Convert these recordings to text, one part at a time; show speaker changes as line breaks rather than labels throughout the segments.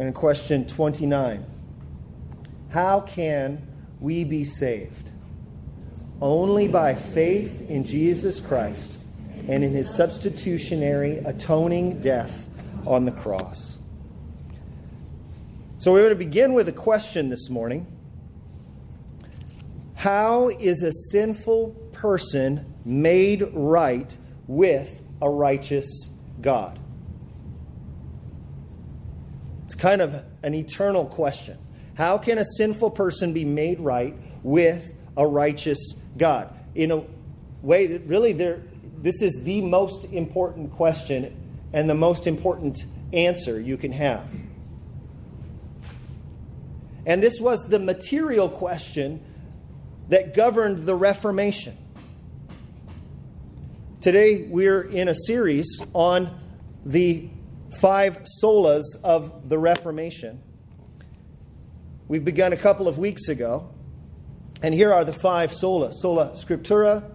and question 29 How can we be saved? Only by faith in Jesus Christ and in his substitutionary atoning death on the cross. So we're going to begin with a question this morning. How is a sinful person made right with a righteous God? Kind of an eternal question. How can a sinful person be made right with a righteous God? In a way that really there this is the most important question and the most important answer you can have. And this was the material question that governed the Reformation. Today, we're in a series on the five solas of the Reformation. We've begun a couple of weeks ago, and here are the five solas sola scriptura,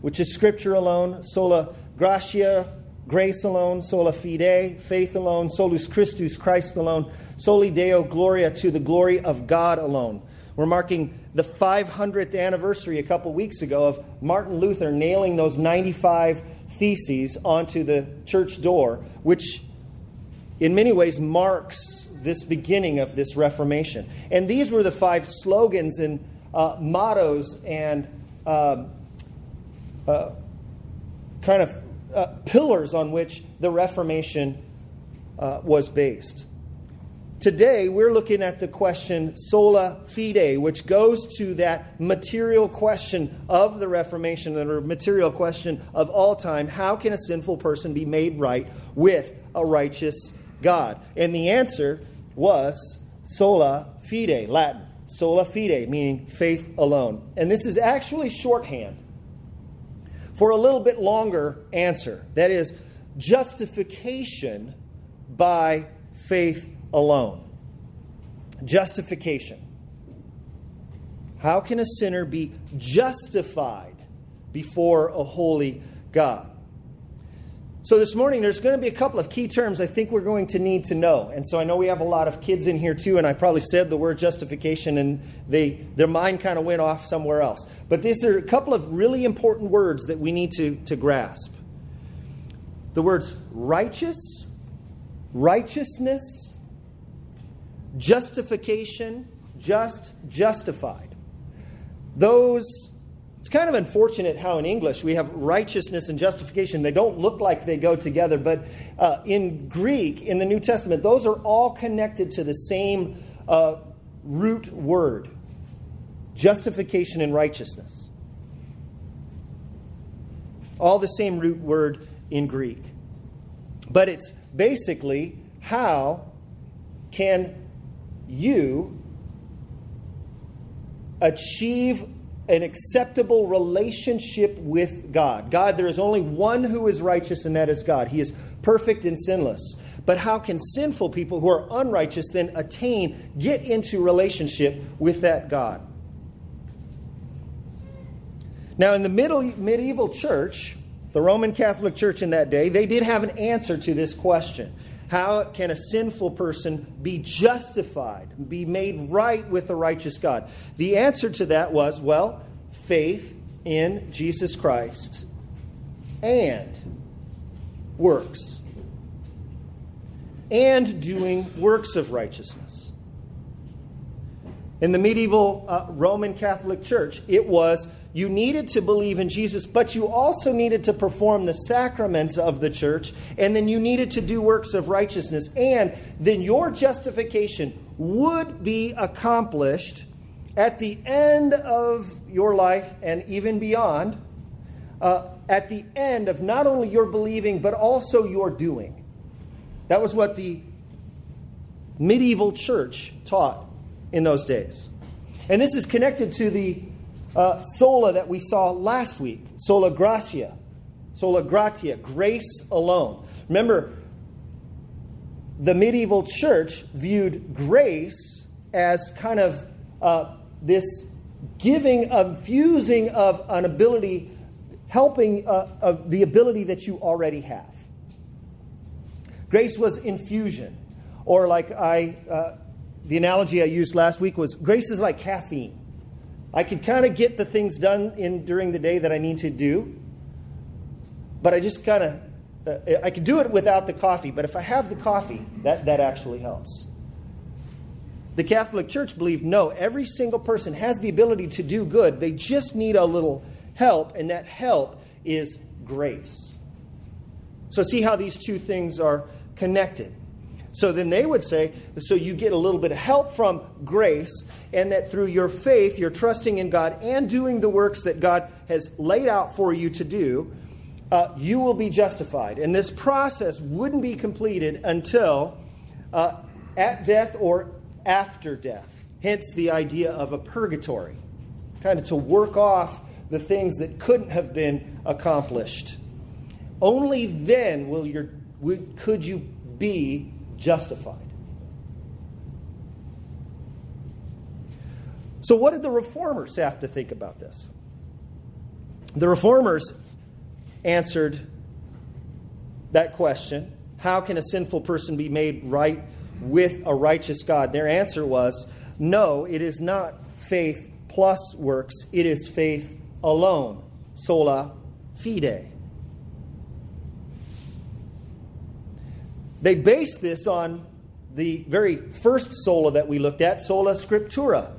which is scripture alone, sola gratia, grace alone, sola fide, faith alone, solus Christus, Christ alone, soli deo gloria to the glory of God alone. We're marking the 500th anniversary a couple weeks ago of Martin Luther nailing those 95 theses onto the church door, which in many ways marks this beginning of this Reformation. And these were the five slogans and uh, mottos and uh, uh, kind of uh, pillars on which the Reformation uh, was based. Today, we're looking at the question sola fide, which goes to that material question of the Reformation, the material question of all time. How can a sinful person be made right with a righteous God? And the answer was sola fide, Latin. Sola fide, meaning faith alone. And this is actually shorthand for a little bit longer answer. That is, justification by faith alone. Justification. How can a sinner be justified before a holy God? So, this morning, there's going to be a couple of key terms I think we're going to need to know. And so, I know we have a lot of kids in here too, and I probably said the word justification, and they, their mind kind of went off somewhere else. But these are a couple of really important words that we need to, to grasp the words righteous, righteousness, justification, just, justified. Those, it's kind of unfortunate how in English we have righteousness and justification. They don't look like they go together, but uh, in Greek, in the New Testament, those are all connected to the same uh, root word justification and righteousness. All the same root word in Greek. But it's basically how can you achieve an acceptable relationship with God. God, there is only one who is righteous, and that is God. He is perfect and sinless. But how can sinful people who are unrighteous then attain, get into relationship with that God? Now, in the middle, medieval church, the Roman Catholic Church in that day, they did have an answer to this question. How can a sinful person be justified, be made right with the righteous God? The answer to that was well, faith in Jesus Christ and works. And doing works of righteousness. In the medieval uh, Roman Catholic Church, it was you needed to believe in Jesus, but you also needed to perform the sacraments of the church, and then you needed to do works of righteousness. And then your justification would be accomplished at the end of your life and even beyond, uh, at the end of not only your believing, but also your doing. That was what the medieval church taught in those days. And this is connected to the uh, sola that we saw last week, sola gratia, sola gratia, grace alone. Remember, the medieval church viewed grace as kind of uh, this giving, of fusing of an ability, helping uh, of the ability that you already have. Grace was infusion Or, like I, uh, the analogy I used last week was grace is like caffeine. I can kind of get the things done in during the day that I need to do, but I just kind of uh, I can do it without the coffee. But if I have the coffee, that that actually helps. The Catholic Church believed no, every single person has the ability to do good. They just need a little help, and that help is grace. So, see how these two things are connected. So then they would say, so you get a little bit of help from grace, and that through your faith, you're trusting in God and doing the works that God has laid out for you to do, uh, you will be justified. And this process wouldn't be completed until uh, at death or after death. Hence the idea of a purgatory, kind of to work off the things that couldn't have been accomplished. Only then will your, could you be justified. So, what did the reformers have to think about this? The reformers answered that question How can a sinful person be made right with a righteous God? Their answer was No, it is not faith plus works, it is faith alone. Sola fide. They based this on the very first sola that we looked at, sola scriptura.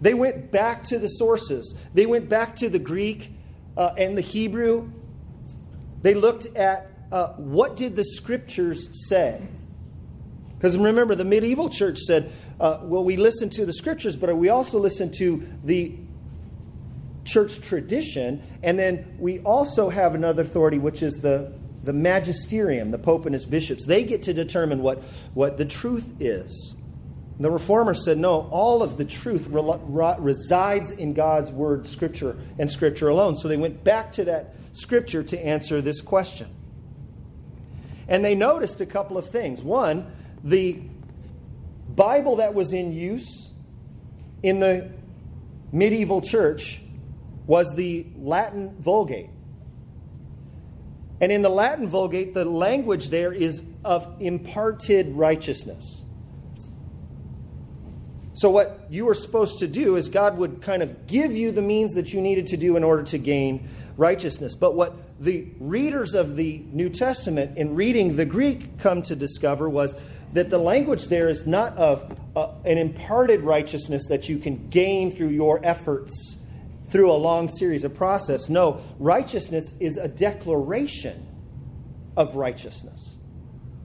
They went back to the sources. They went back to the Greek uh, and the Hebrew. They looked at uh, what did the scriptures say. Because remember, the medieval church said, uh, well, we listen to the scriptures, but we also listen to the church tradition, and then we also have another authority, which is the the magisterium, the Pope and his bishops, they get to determine what, what the truth is. And the reformers said, no, all of the truth re- re- resides in God's word, Scripture, and Scripture alone. So they went back to that Scripture to answer this question. And they noticed a couple of things. One, the Bible that was in use in the medieval church was the Latin Vulgate. And in the Latin Vulgate, the language there is of imparted righteousness. So, what you were supposed to do is God would kind of give you the means that you needed to do in order to gain righteousness. But what the readers of the New Testament, in reading the Greek, come to discover was that the language there is not of uh, an imparted righteousness that you can gain through your efforts through a long series of process. No, righteousness is a declaration of righteousness.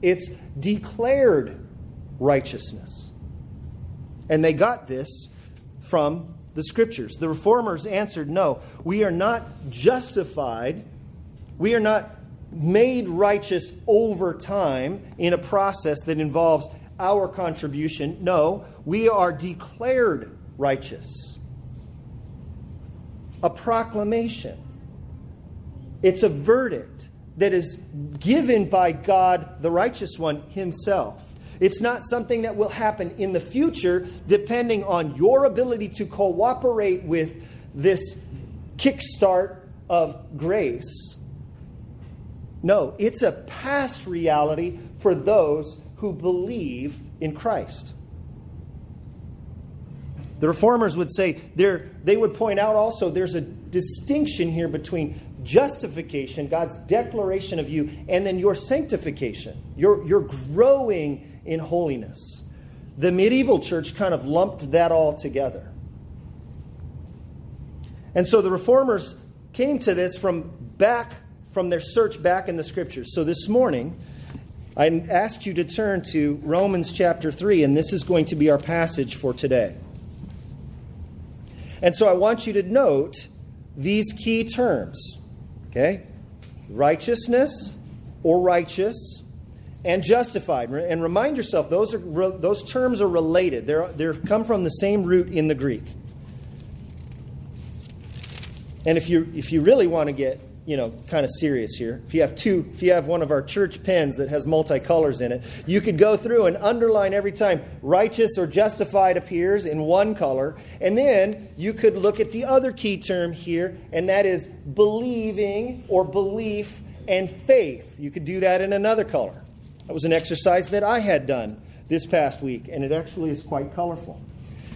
It's declared righteousness. And they got this from the scriptures. The reformers answered, No, we are not justified. We are not made righteous over time in a process that involves our contribution. No, we are declared righteous a proclamation. It's a verdict that is given by God, the righteous one, himself. It's not something that will happen in the future depending on your ability to cooperate with this kickstart of grace. No, it's a past reality for those who believe in Christ. The reformers would say there they would point out also there's a distinction here between justification, God's declaration of you, and then your sanctification. You're, you're growing in holiness. The medieval church kind of lumped that all together. And so the reformers came to this from back from their search back in the scriptures. So this morning, I asked you to turn to Romans chapter 3, and this is going to be our passage for today. And so I want you to note these key terms. Okay? Righteousness or righteous and justified. And remind yourself those are those terms are related. They're they come from the same root in the Greek. And if you if you really want to get you know, kind of serious here. If you have two, if you have one of our church pens that has multicolors in it, you could go through and underline every time righteous or justified appears in one color. And then you could look at the other key term here, and that is believing or belief and faith. You could do that in another color. That was an exercise that I had done this past week, and it actually is quite colorful.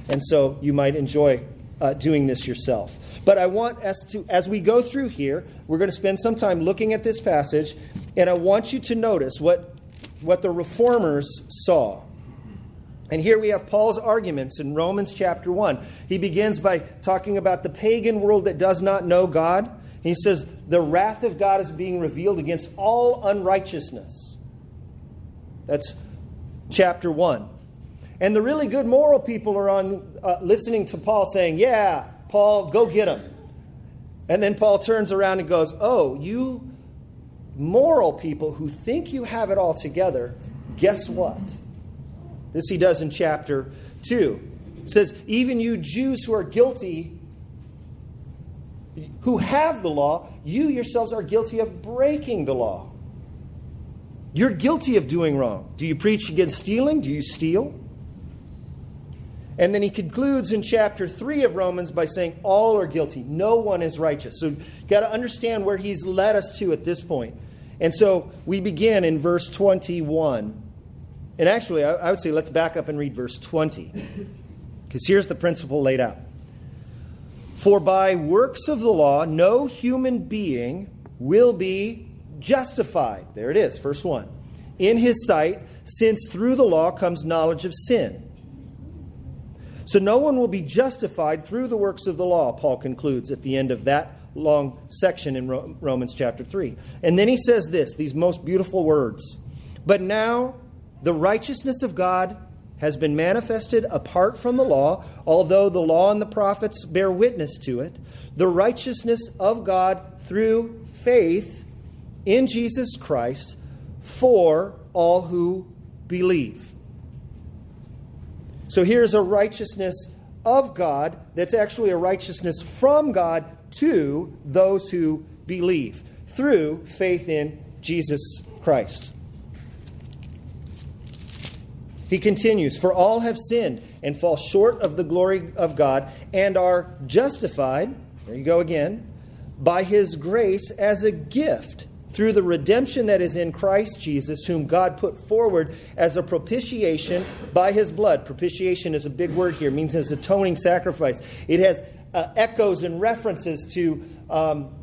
And so you might enjoy uh, doing this yourself. But I want us to, as we go through here, we're going to spend some time looking at this passage, and I want you to notice what, what the reformers saw. And here we have Paul's arguments in Romans chapter 1. He begins by talking about the pagan world that does not know God. He says, The wrath of God is being revealed against all unrighteousness. That's chapter 1. And the really good moral people are on uh, listening to Paul saying, Yeah, Paul, go get him. And then Paul turns around and goes, Oh, you moral people who think you have it all together, guess what? This he does in chapter 2. It says, Even you Jews who are guilty, who have the law, you yourselves are guilty of breaking the law. You're guilty of doing wrong. Do you preach against stealing? Do you steal? And then he concludes in chapter 3 of Romans by saying, All are guilty. No one is righteous. So you've got to understand where he's led us to at this point. And so we begin in verse 21. And actually, I, would say let's back up and read verse 20. Because here's the principle laid out. For by works of the law, no human being will be justified. There it is, verse 1. In his sight, since through the law comes knowledge of sin. So no one will be justified through the works of the law, Paul concludes at the end of that long section in Romans chapter 3. And then he says this, these most beautiful words. But now the righteousness of God has been manifested apart from the law, although the law and the prophets bear witness to it. The righteousness of God through faith in Jesus Christ for all who believe. So here's a righteousness of God that's actually a righteousness from God to those who believe through faith in Jesus Christ. He continues, For all have sinned and fall short of the glory of God and are justified, there you go again, by his grace as a gift through the redemption that is in Christ Jesus, whom God put forward as a propitiation by his blood. Propitiation is a big word here, it means his atoning sacrifice. It has uh, echoes and references to um,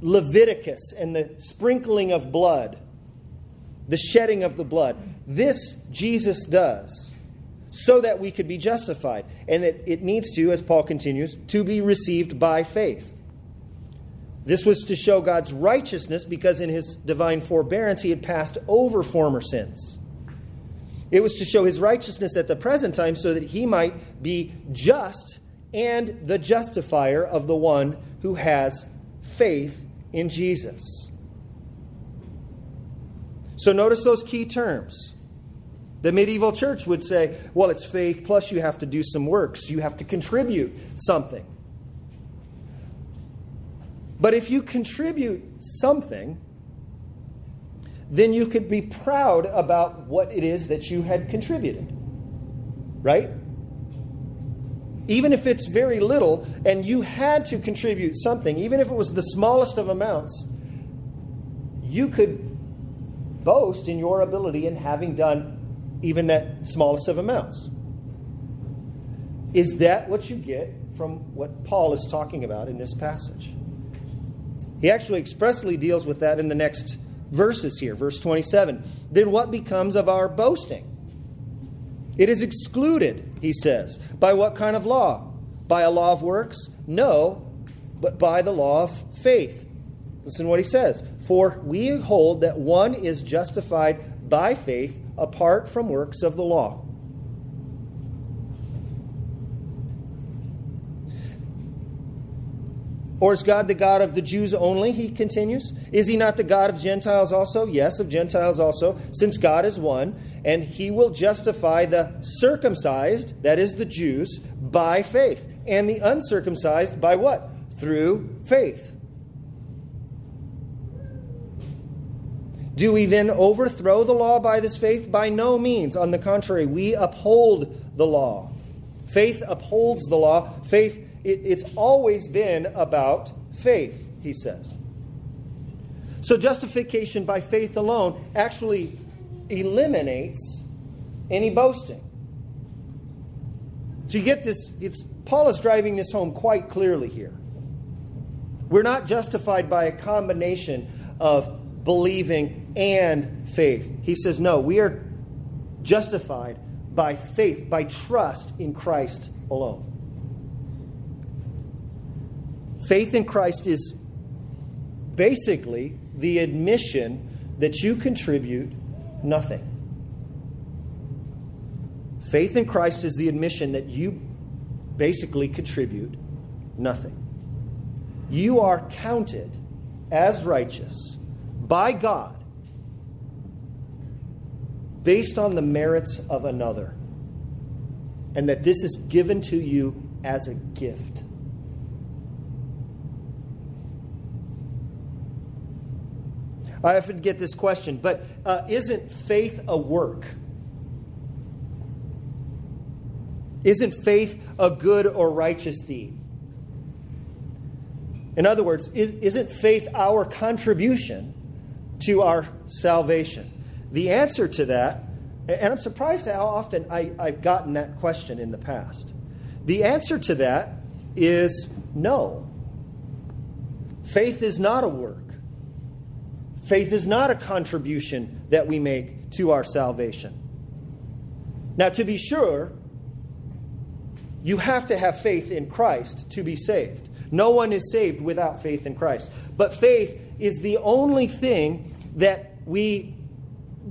Leviticus and the sprinkling of blood, the shedding of the blood. This Jesus does so that we could be justified, and that it needs to, as Paul continues, to be received by faith. This was to show God's righteousness because in his divine forbearance he had passed over former sins. It was to show his righteousness at the present time so that he might be just and the justifier of the one who has faith in Jesus. So notice those key terms. The medieval church would say, well, it's faith, plus you have to do some works. You have to contribute something. But if you contribute something, then you could be proud about what it is that you had contributed. Right? Even if it's very little and you had to contribute something, even if it was the smallest of amounts, you could boast in your ability in having done even that smallest of amounts. Is that what you get from what Paul is talking about in this passage? He actually expressly deals with that in the next verses here, verse 27. Then what becomes of our boasting? It is excluded, he says. By what kind of law? By a law of works? No, but by the law of faith. Listen to what he says. For we hold that one is justified by faith apart from works of the law. Or is God the God of the Jews only? He continues. Is he not the God of Gentiles also? Yes, of Gentiles also, since God is one, and he will justify the circumcised, that is the Jews, by faith, and the uncircumcised by what? Through faith. Do we then overthrow the law by this faith? By no means. On the contrary, we uphold the law. Faith upholds the law. Faith it, it's always been about faith, he says. So justification by faith alone actually eliminates any boasting. So you get this, it's Paul is driving this home quite clearly here. We're not justified by a combination of believing and faith. He says, no, we are justified by faith, by trust in Christ alone. Faith in Christ is basically the admission that you contribute nothing. Faith in Christ is the admission that you basically contribute nothing. You are counted as righteous by God based on the merits of another, and that this is given to you as a gift. I often get this question, but uh, isn't faith a work? Isn't faith a good or righteous deed? In other words, isn't faith our contribution to our salvation? The answer to that, and I'm surprised at how often I, I've gotten that question in the past. The answer to that is no. Faith is not a work. Faith is not a contribution that we make to our salvation. Now, to be sure, you have to have faith in Christ to be saved. No one is saved without faith in Christ. But faith is the only thing that we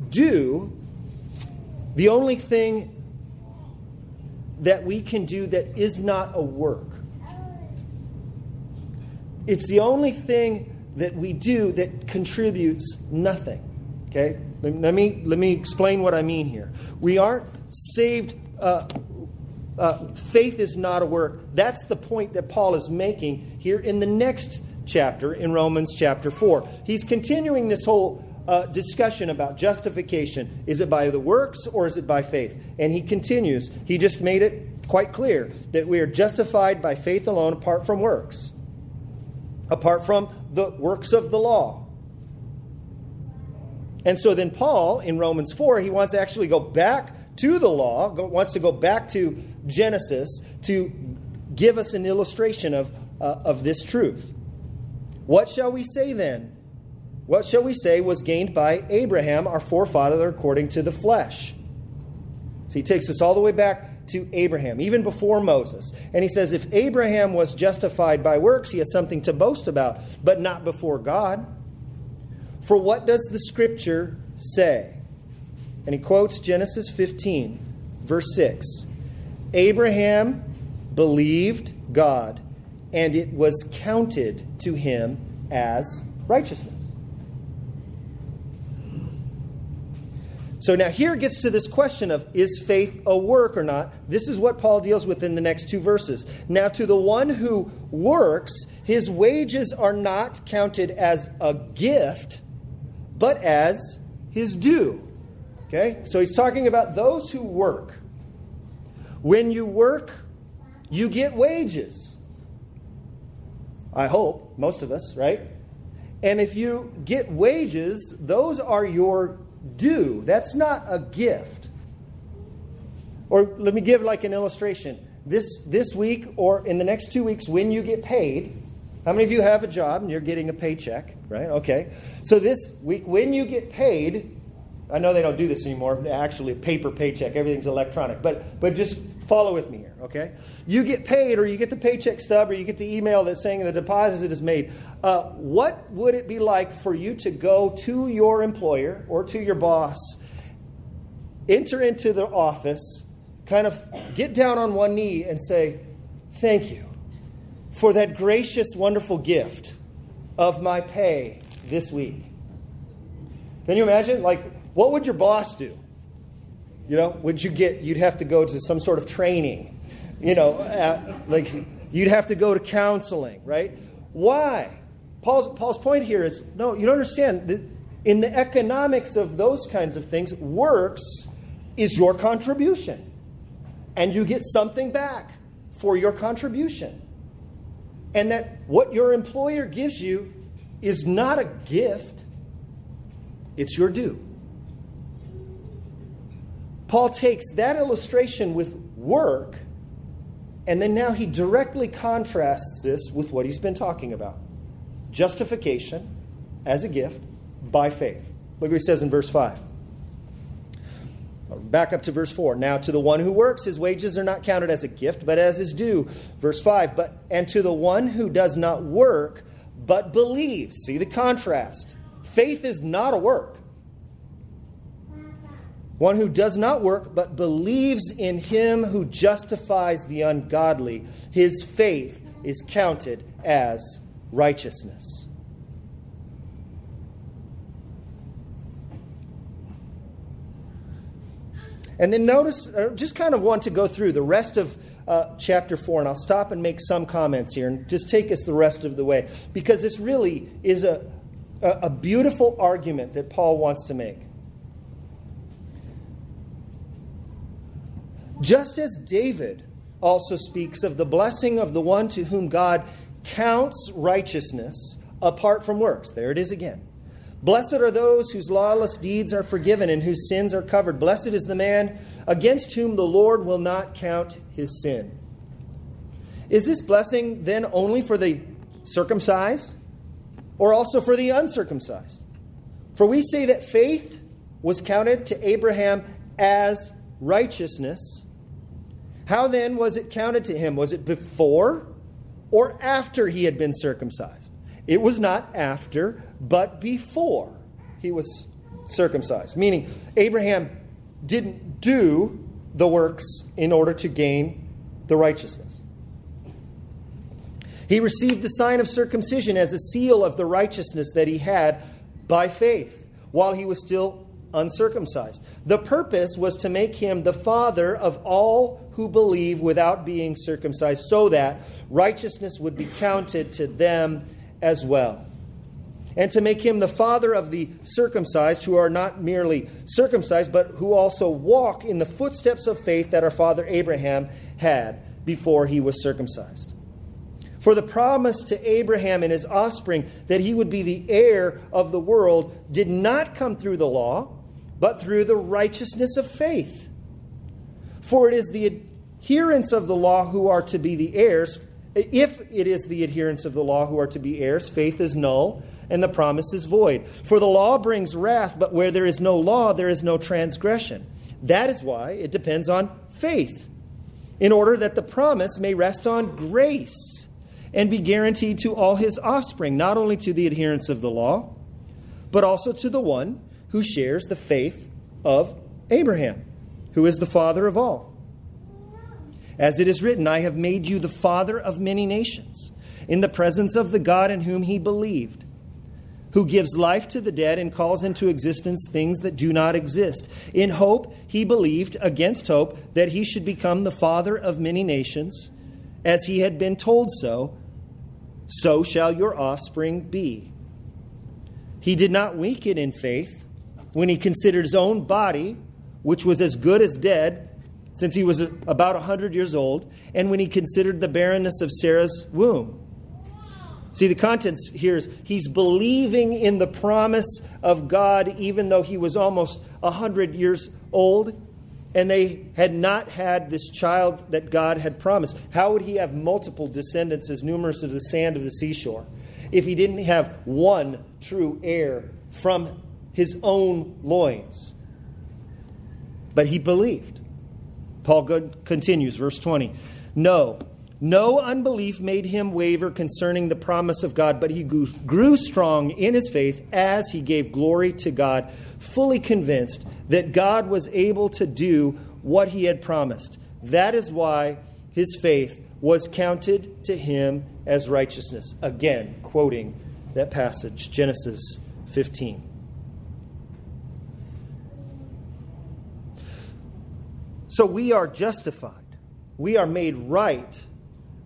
do, the only thing that we can do that is not a work. It's the only thing that we do that contributes nothing. Okay? Let me, let me explain what I mean here. We aren't saved. Uh, uh, faith is not a work. That's the point that Paul is making here in the next chapter, in Romans chapter 4. He's continuing this whole uh, discussion about justification. Is it by the works or is it by faith? And he continues. He just made it quite clear that we are justified by faith alone apart from works, apart from the works of the law. And so then Paul in Romans 4, he wants to actually go back to the law, wants to go back to Genesis to give us an illustration of, uh, of this truth. What shall we say then? What shall we say was gained by Abraham, our forefather, according to the flesh? So he takes us all the way back to Abraham, even before Moses. And he says, if Abraham was justified by works, he has something to boast about, but not before God. For what does the scripture say? And he quotes Genesis 15, verse 6. Abraham believed God, and it was counted to him as righteousness. So now here gets to this question of is faith a work or not? This is what Paul deals with in the next two verses. Now, to the one who works, his wages are not counted as a gift, but as his due. Okay? So he's talking about those who work. When you work, you get wages. I hope, most of us, right? And if you get wages, those are your due. That's not a gift. Or let me give like an illustration. This this week or in the next 2 weeks when you get paid, how many of you have a job and you're getting a paycheck, right? Okay. So this week when you get paid, I know they don't do this anymore, actually a paper paycheck, everything's electronic. But but just follow with me here, okay? You get paid or you get the paycheck stub or you get the email that's saying the deposit is made. Uh, what would it be like for you to go to your employer or to your boss, enter into the office, kind of get down on one knee and say, Thank you for that gracious, wonderful gift of my pay this week? Can you imagine? Like, what would your boss do? You know, would you get, you'd have to go to some sort of training, you know, like you'd have to go to counseling, right? Why? Paul's, Paul's point here is no, you don't understand. that in the economics of those kinds of things, works is your contribution. And you get something back for your contribution. And that what your employer gives you is not a gift, it's your due. Paul takes that illustration with work, and then now he directly contrasts this with what he's been talking about justification as a gift by faith. Look what he says in verse 5. Back up to verse 4. Now, to the one who works, his wages are not counted as a gift, but as his due. Verse 5. But, and to the one who does not work, but believes. See the contrast. Faith is not a work. One who does not work, but believes in him who justifies the ungodly, his faith is counted as righteousness. And then notice, just kind of want to go through the rest of uh, chapter 4, and I'll stop and make some comments here and just take us the rest of the way because this really is a, a, a beautiful argument that Paul wants to make. Just as David also speaks of the blessing of the one to whom God counts righteousness apart from works. There it is again. Blessed are those whose lawless deeds are forgiven and whose sins are covered. Blessed is the man against whom the Lord will not count his sin. Is this blessing then only for the circumcised or also for the uncircumcised? For we say that faith was counted to Abraham as righteousness. How then was it counted to him? Was it before or after he had been circumcised? It was not after, but before he was circumcised. Meaning, Abraham didn't do the works in order to gain the righteousness. He received the sign of circumcision as a seal of the righteousness that he had by faith while he was still uncircumcised. The purpose was to make him the father of all who believe without being circumcised, so that righteousness would be counted to them as well and to make him the father of the circumcised, who are not merely circumcised, but who also walk in the footsteps of faith that our father Abraham had before he was circumcised. For the promise to Abraham and his offspring that he would be the heir of the world did not come through the law, but through the righteousness of faith. For it is the adherents of the law who are to be the heirs. If it is the adherents of the law who are to be heirs, faith is null and the promise is void. For the law brings wrath, but where there is no law, there is no transgression. That is why it depends on faith, in order that the promise may rest on grace and be guaranteed to all his offspring, not only to the adherents of the law, but also to the one who shares the faith of Abraham, who is the father of all. As it is written, I have made you the father of many nations, in the presence of the God in whom he believed who gives life to the dead and calls into existence things that do not exist. In hope, he believed, against hope, that he should become the father of many nations, as he had been told so, so shall your offspring be. He did not weaken in faith when he considered his own body, which was as good as dead, since he was about a hundred years old, and when he considered the barrenness of Sarah's womb. See, the contents here is he's believing in the promise of God, even though he was almost 100 years old and they had not had this child that God had promised. How would he have multiple descendants as numerous as the sand of the seashore if he didn't have one true heir from his own loins? But he believed. Paul continues, verse 20. No, no unbelief made him waver concerning the promise of God, but he grew, grew, strong in his faith as he gave glory to God, fully convinced that God was able to do what he had promised. That is why his faith was counted to him as righteousness. Again, quoting that passage, Genesis 15. So we are justified, we are made right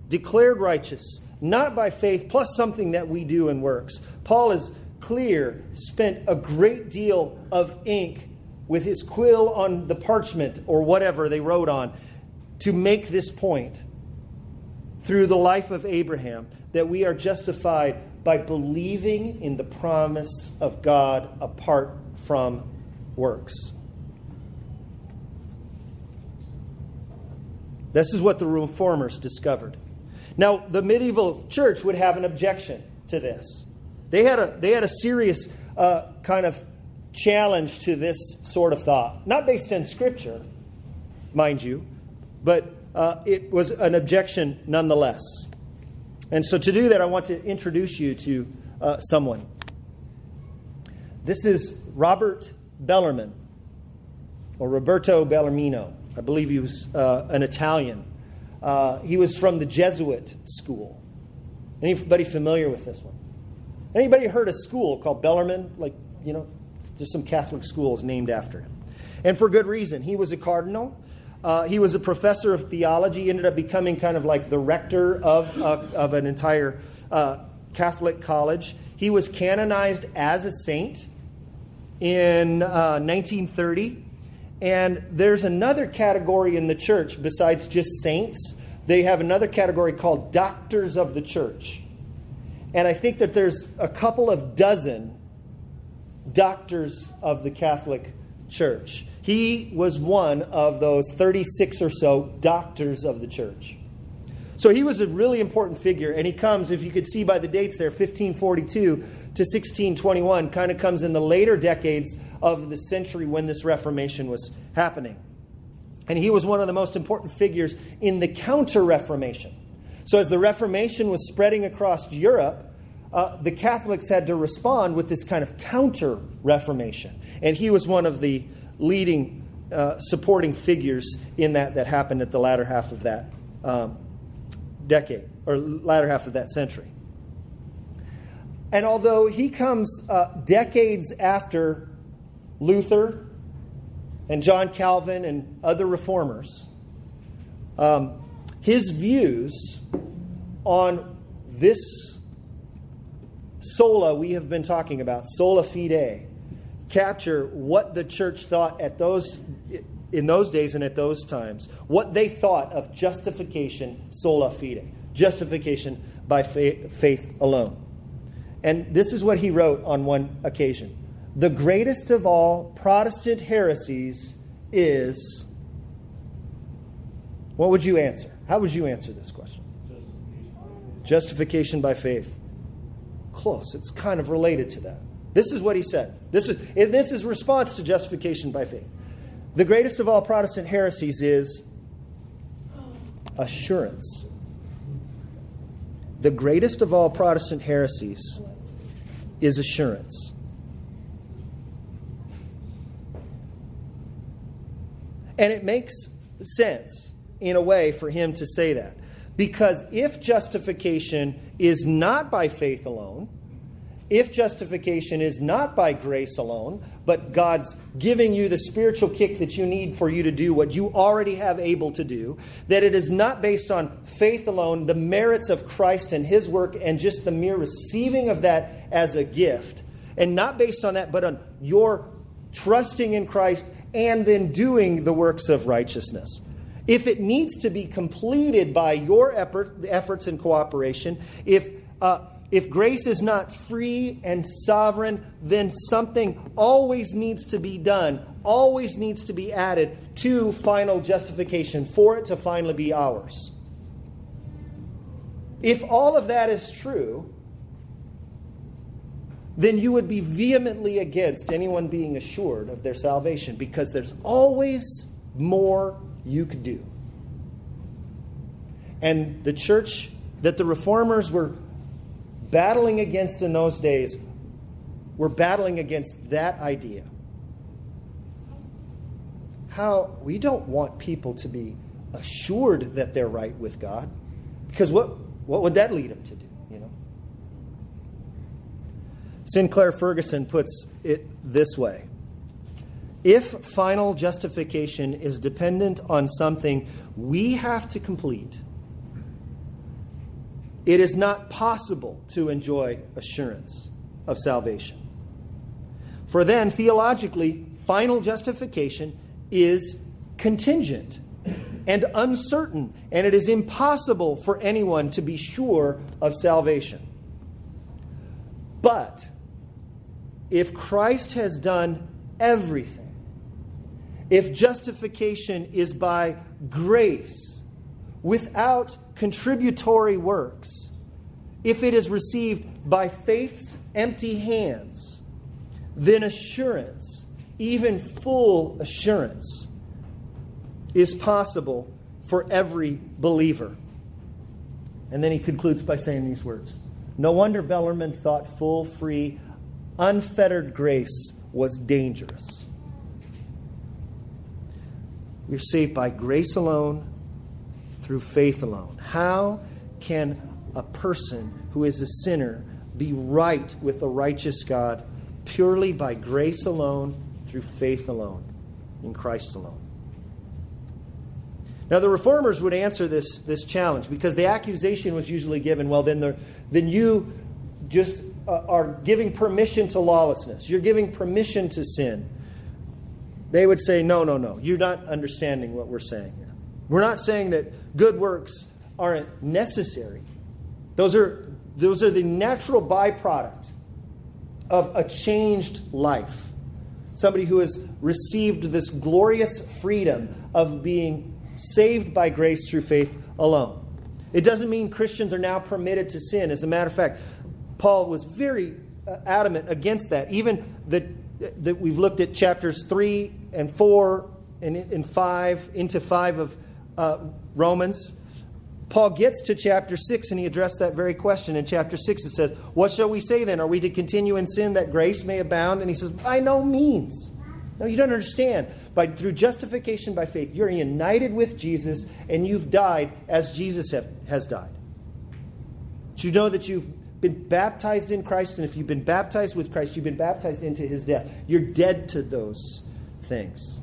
declared righteous, not by faith plus something that we do in works. Paul is clear, spent a great deal of ink with his quill on the parchment or whatever they wrote on to make this point through the life of Abraham that we are justified by believing in the promise of God apart from works. This is what the reformers discovered. Now, the medieval church would have an objection to this. They had a, they had a serious uh, kind of challenge to this sort of thought. Not based in Scripture, mind you, but uh, it was an objection nonetheless. And so, to do that, I want to introduce you to uh, someone. This is Robert Bellarmine, or Roberto Bellarmino. I believe he was uh, an Italian. Uh, he was from the Jesuit school. Anybody familiar with this one? Anybody heard of school called Bellarmine? Like, you know, there's some Catholic schools named after him. And for good reason. He was a cardinal. Uh, he was a professor of theology, he ended up becoming kind of like the rector of, uh, of an entire uh, Catholic college. He was canonized as a saint in 1930. And there's another category in the church besides just saints. They have another category called doctors of the church. And I think that there's a couple of dozen doctors of the Catholic Church. He was one of those 36 or so doctors of the church. So he was a really important figure, and he comes, if you could see by the dates there, 1542 to 1621, kind of comes in the later decades of the century when this Reformation was happening. And he was one of the most important figures in the Counter Reformation. So, as the Reformation was spreading across Europe, uh, the Catholics had to respond with this kind of counter Reformation. And he was one of the leading uh, supporting figures in that that happened at the latter half of that um, decade or latter half of that century. And although he comes uh, decades after Luther and John Calvin and other reformers, um, his views on this sola we have been talking about, sola fide, capture what the church thought at those in those days and at those times, what they thought of justification sola fide, justification by faith, faith alone. And this is what he wrote on one occasion. The greatest of all Protestant heresies is what would you answer? How would you answer this question? Justification, Justification by faith. Close. It's kind of related to that. This is what he said. This is, this is response to justification by faith. The greatest of all Protestant heresies is assurance. The greatest of all Protestant heresies is assurance. And it makes sense, in a way, for him to say that. Because if justification is not by faith alone, if justification is not by grace alone, but God's giving you the spiritual kick that you need for you to do what you already have able to do, that it is not based on faith alone, the merits of Christ and his work, and just the mere receiving of that as a gift, and not based on that, but on your trusting in Christ and then doing the works of righteousness. If it needs to be completed by your effort, efforts and cooperation, if uh, if grace is not free and sovereign, then something always needs to be done, always needs to be added to final justification for it to finally be ours. If all of that is true, then you would be vehemently against anyone being assured of their salvation because there's always more you could do. And the church that the reformers were battling against in those days, we're battling against that idea. How we don't want people to be assured that they're right with God, because what, what would that lead them to do? You know. Sinclair Ferguson puts it this way. If final justification is dependent on something we have to complete, it is not possible to enjoy assurance of salvation. For then, theologically, final justification is contingent and uncertain, and it is impossible for anyone to be sure of salvation. But if Christ has done everything, if justification is by grace without contributory works, if it is received by faith's empty hands, then assurance, even full assurance, is possible for every believer. And then he concludes by saying these words No wonder Bellarmine thought full, free, unfettered grace was dangerous. We're saved by grace alone, through faith alone. How can a person who is a sinner be right with the righteous God purely by grace alone, through faith alone, in Christ alone? Now, the reformers would answer this, this challenge because the accusation was usually given well, then, the, then you just uh, are giving permission to lawlessness. You're giving permission to sin. They would say, no, no, no. You're not understanding what we're saying here. We're not saying that good works aren't necessary. Those are, those are the natural byproduct of a changed life. Somebody who has received this glorious freedom of being saved by grace through faith alone. It doesn't mean Christians are now permitted to sin. As a matter of fact, Paul was very uh, adamant against that. Even that, that we've looked at chapters 3 and 4 and, and 5 into 5 of uh, Romans. Paul gets to chapter 6 and he addressed that very question. In chapter 6, it says, What shall we say then? Are we to continue in sin that grace may abound? And he says, By no means. No, you don't understand. By, through justification by faith, you're united with Jesus and you've died as Jesus have, has died. But you know that you've been baptized in Christ, and if you've been baptized with Christ, you've been baptized into his death. You're dead to those things.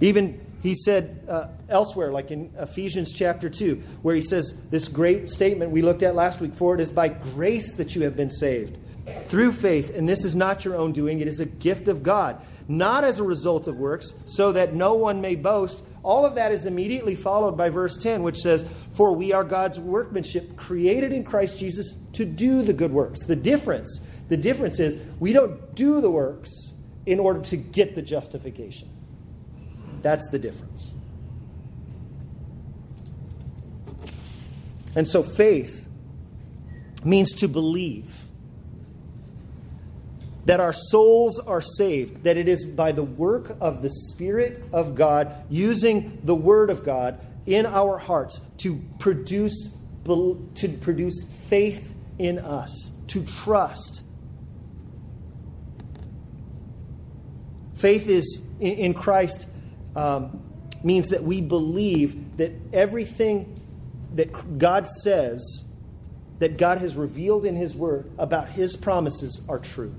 Even he said uh, elsewhere, like in Ephesians chapter 2, where he says this great statement we looked at last week for it is by grace that you have been saved through faith, and this is not your own doing, it is a gift of God, not as a result of works, so that no one may boast. All of that is immediately followed by verse 10, which says, For we are God's workmanship, created in Christ Jesus to do the good works. The difference, the difference is we don't do the works in order to get the justification. That's the difference. And so faith means to believe that our souls are saved, that it is by the work of the Spirit of God, using the Word of God in our hearts to produce, to produce faith in us, to trust. Faith is in Christ um, means that we believe that everything that God says, that God has revealed in His Word about His promises are true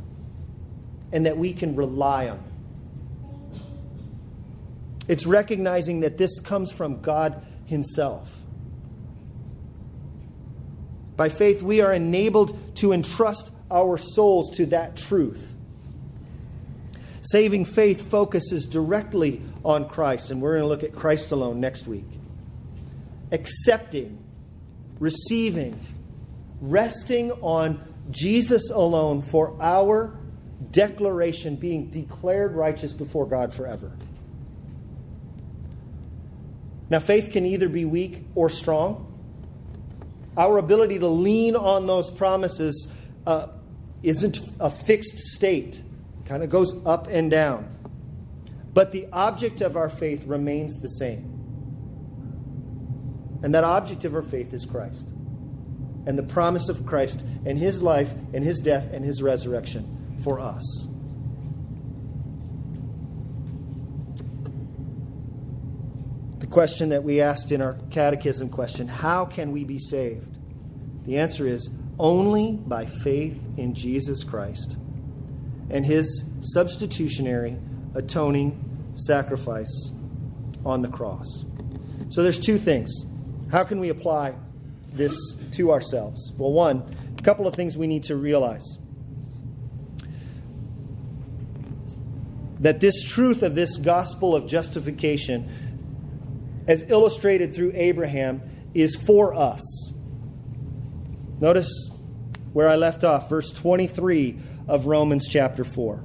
and that we can rely on. It's recognizing that this comes from God Himself. By faith, we are enabled to entrust our souls to that truth. Saving faith focuses directly on Christ, and we're going to look at Christ alone next week. Accepting, receiving, resting on Jesus alone for our declaration, being declared righteous before God forever. Now, faith can either be weak or strong. Our ability to lean on those promises uh, isn't a fixed state, kind of goes up and down. But the object of our faith remains the same. And that object of our faith is Christ. And the promise of Christ and his life and his death and his resurrection for us. The question that we asked in our catechism question how can we be saved? The answer is only by faith in Jesus Christ and his substitutionary, atoning sacrifice on the cross. So there's two things. How can we apply this to ourselves? Well, one, a couple of things we need to realize. That this truth of this gospel of justification, as illustrated through Abraham, is for us. Notice where I left off, verse 23 of Romans chapter 4.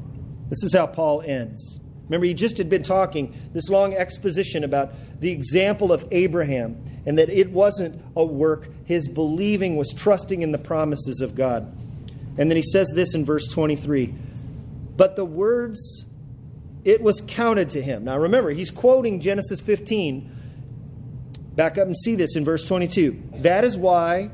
This is how Paul ends. Remember, he just had been talking this long exposition about the example of Abraham and that it wasn't a work. His believing was trusting in the promises of God. And then he says this in verse 23 But the words, it was counted to him. Now remember, he's quoting Genesis 15. Back up and see this in verse 22. That is why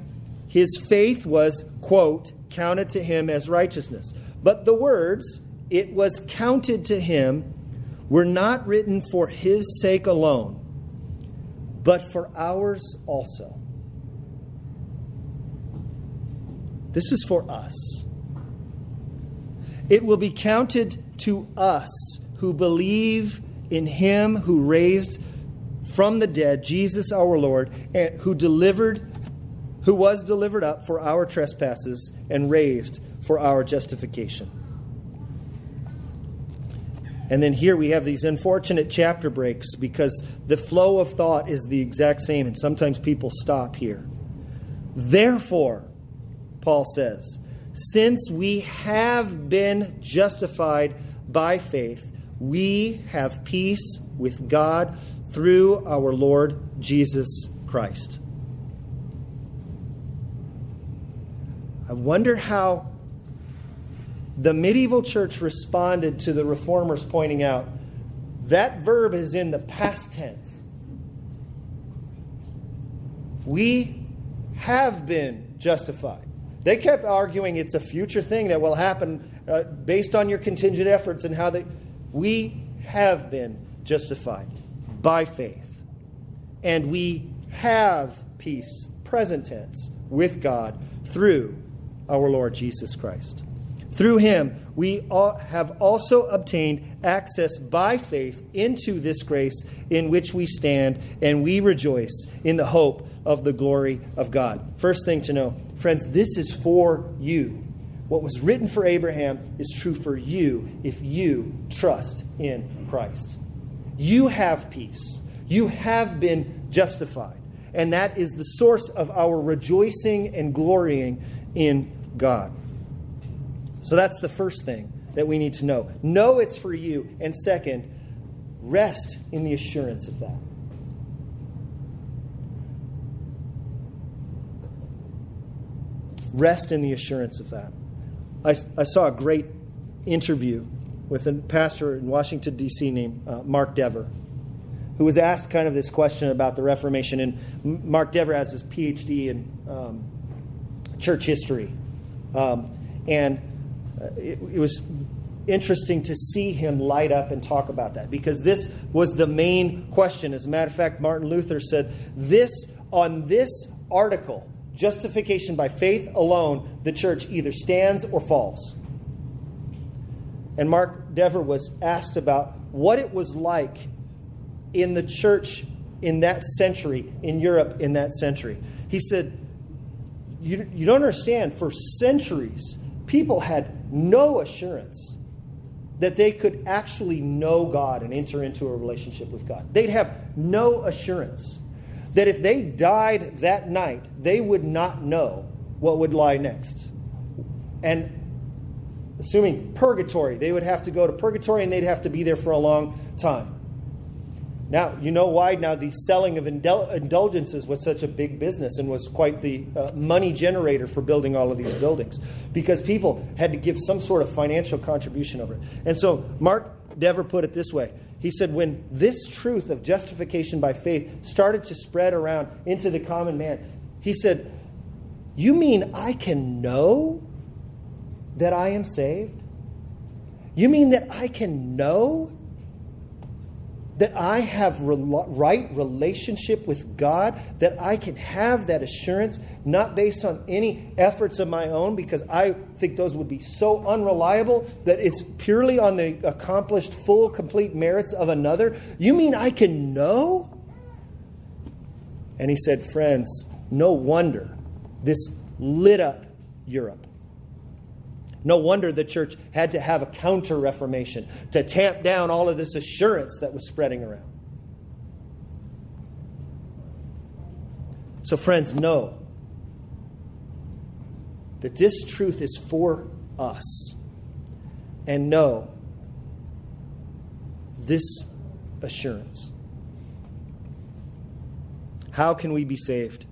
his faith was, quote, counted to him as righteousness. But the words, it was counted to him, were not written for his sake alone, but for ours also. This is for us. It will be counted to us who believe in him who raised from the dead Jesus our Lord, and who delivered who was delivered up for our trespasses and raised for our justification. And then here we have these unfortunate chapter breaks because the flow of thought is the exact same, and sometimes people stop here. Therefore, Paul says, since we have been justified by faith, we have peace with God through our Lord Jesus Christ. I wonder how the medieval church responded to the reformers pointing out that verb is in the past tense. We have been justified. They kept arguing it's a future thing that will happen uh, based on your contingent efforts and how they. We have been justified by faith. And we have peace, present tense, with God through our Lord Jesus Christ. Through him, we have also obtained access by faith into this grace in which we stand, and we rejoice in the hope of the glory of God. First thing to know, friends, this is for you. What was written for Abraham is true for you if you trust in Christ. You have peace, you have been justified, and that is the source of our rejoicing and glorying in God. So that's the first thing that we need to know. Know it's for you. And second, rest in the assurance of that. Rest in the assurance of that. I, I saw a great interview with a pastor in Washington, D.C., named uh, Mark Dever, who was asked kind of this question about the Reformation. And Mark Dever has his PhD in um, church history. Um, and uh, it, it was interesting to see him light up and talk about that because this was the main question. As a matter of fact, Martin Luther said, This, on this article, justification by faith alone, the church either stands or falls. And Mark Dever was asked about what it was like in the church in that century, in Europe in that century. He said, You, you don't understand, for centuries, people had no assurance that they could actually know God and enter into a relationship with God. They'd have no assurance that if they died that night, they would not know what would lie next. And assuming purgatory, they would have to go to purgatory and they'd have to be there for a long time. Now, you know why now the selling of indul- indulgences was such a big business and was quite the uh, money generator for building all of these buildings. Because people had to give some sort of financial contribution over it. And so Mark Dever put it this way He said, when this truth of justification by faith started to spread around into the common man, he said, You mean I can know that I am saved? You mean that I can know that I have right relationship with God, that I can have that assurance, not based on any efforts of my own, because I think those would be so unreliable that it's purely on the accomplished, full, complete merits of another. You mean I can know? And he said, Friends, no wonder this lit up Europe. No wonder the church had to have a counter reformation to tamp down all of this assurance that was spreading around. So, friends, know that this truth is for us. And know this assurance. How can we be saved?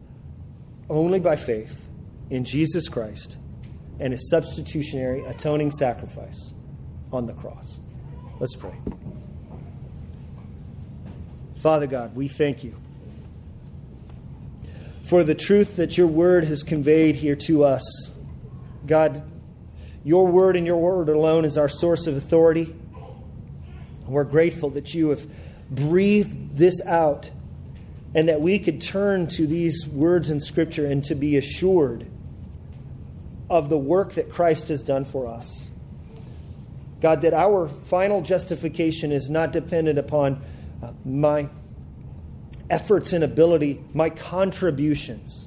Only by faith in Jesus Christ and his substitutionary atoning sacrifice on the cross. Let's pray. Father God, we thank you for the truth that your word has conveyed here to us. God, your word and your word alone is our source of authority. We're grateful that you have breathed this out and that we could turn to these words in Scripture and to be assured of the work that Christ has done for us. God, that our final justification is not dependent upon uh, my efforts and ability, my contributions.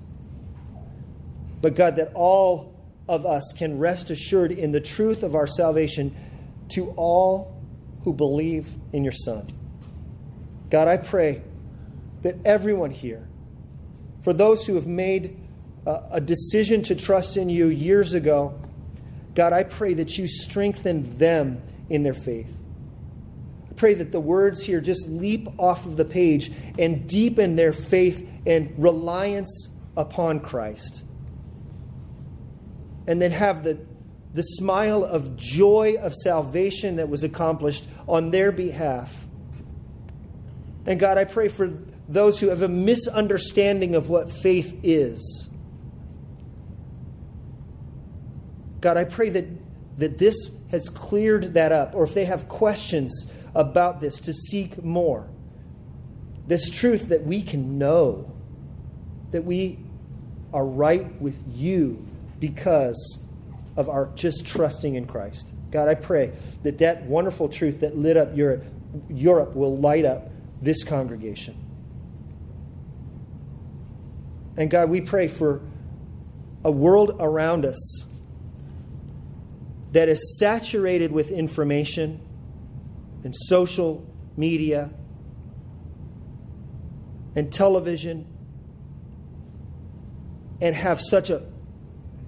But God, that all of us can rest assured in the truth of our salvation to all who believe in your Son. God, I pray that everyone here, for those who have made a decision to trust in you years ago, God, I pray that you strengthen them in their faith. I pray that the words here just leap off of the page and deepen their faith and reliance upon Christ. And then have the, the smile of joy of salvation that was accomplished on their behalf. And God, I pray for those who have a misunderstanding of what faith is. God, I pray that, that this has cleared that up, or if they have questions about this, to seek more. This truth that we can know that we are right with you because of our just trusting in Christ. God, I pray that that wonderful truth that lit up Europe, Europe will light up this congregation. And God, we pray for a world around us that is saturated with information and social media and television and have such a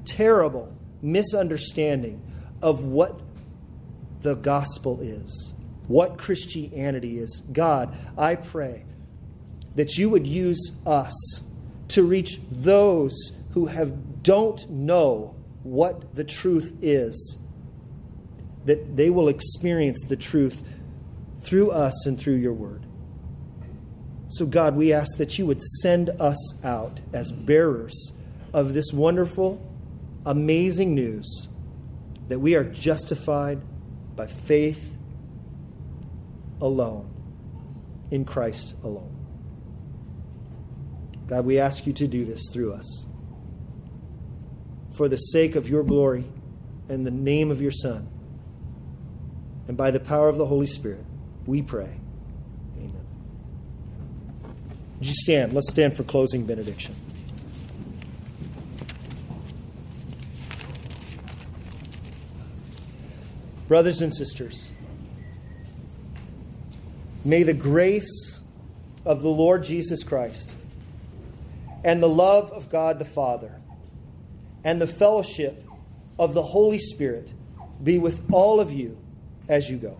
terrible misunderstanding of what the gospel is, what Christianity is. God, I pray that you would use us to reach those who have don't know what the truth is that they will experience the truth through us and through your word. So, God, we ask that you would send us out as bearers of this wonderful, amazing news that we are justified by faith alone, in Christ alone. God, we ask you to do this through us. For the sake of your glory and the name of your Son and by the power of the Holy Spirit, we pray. Amen. Would you stand? Let's stand for closing benediction. Brothers and sisters, may the grace of the Lord Jesus Christ and the love of God the Father and the fellowship of the Holy Spirit be with all of you as you go.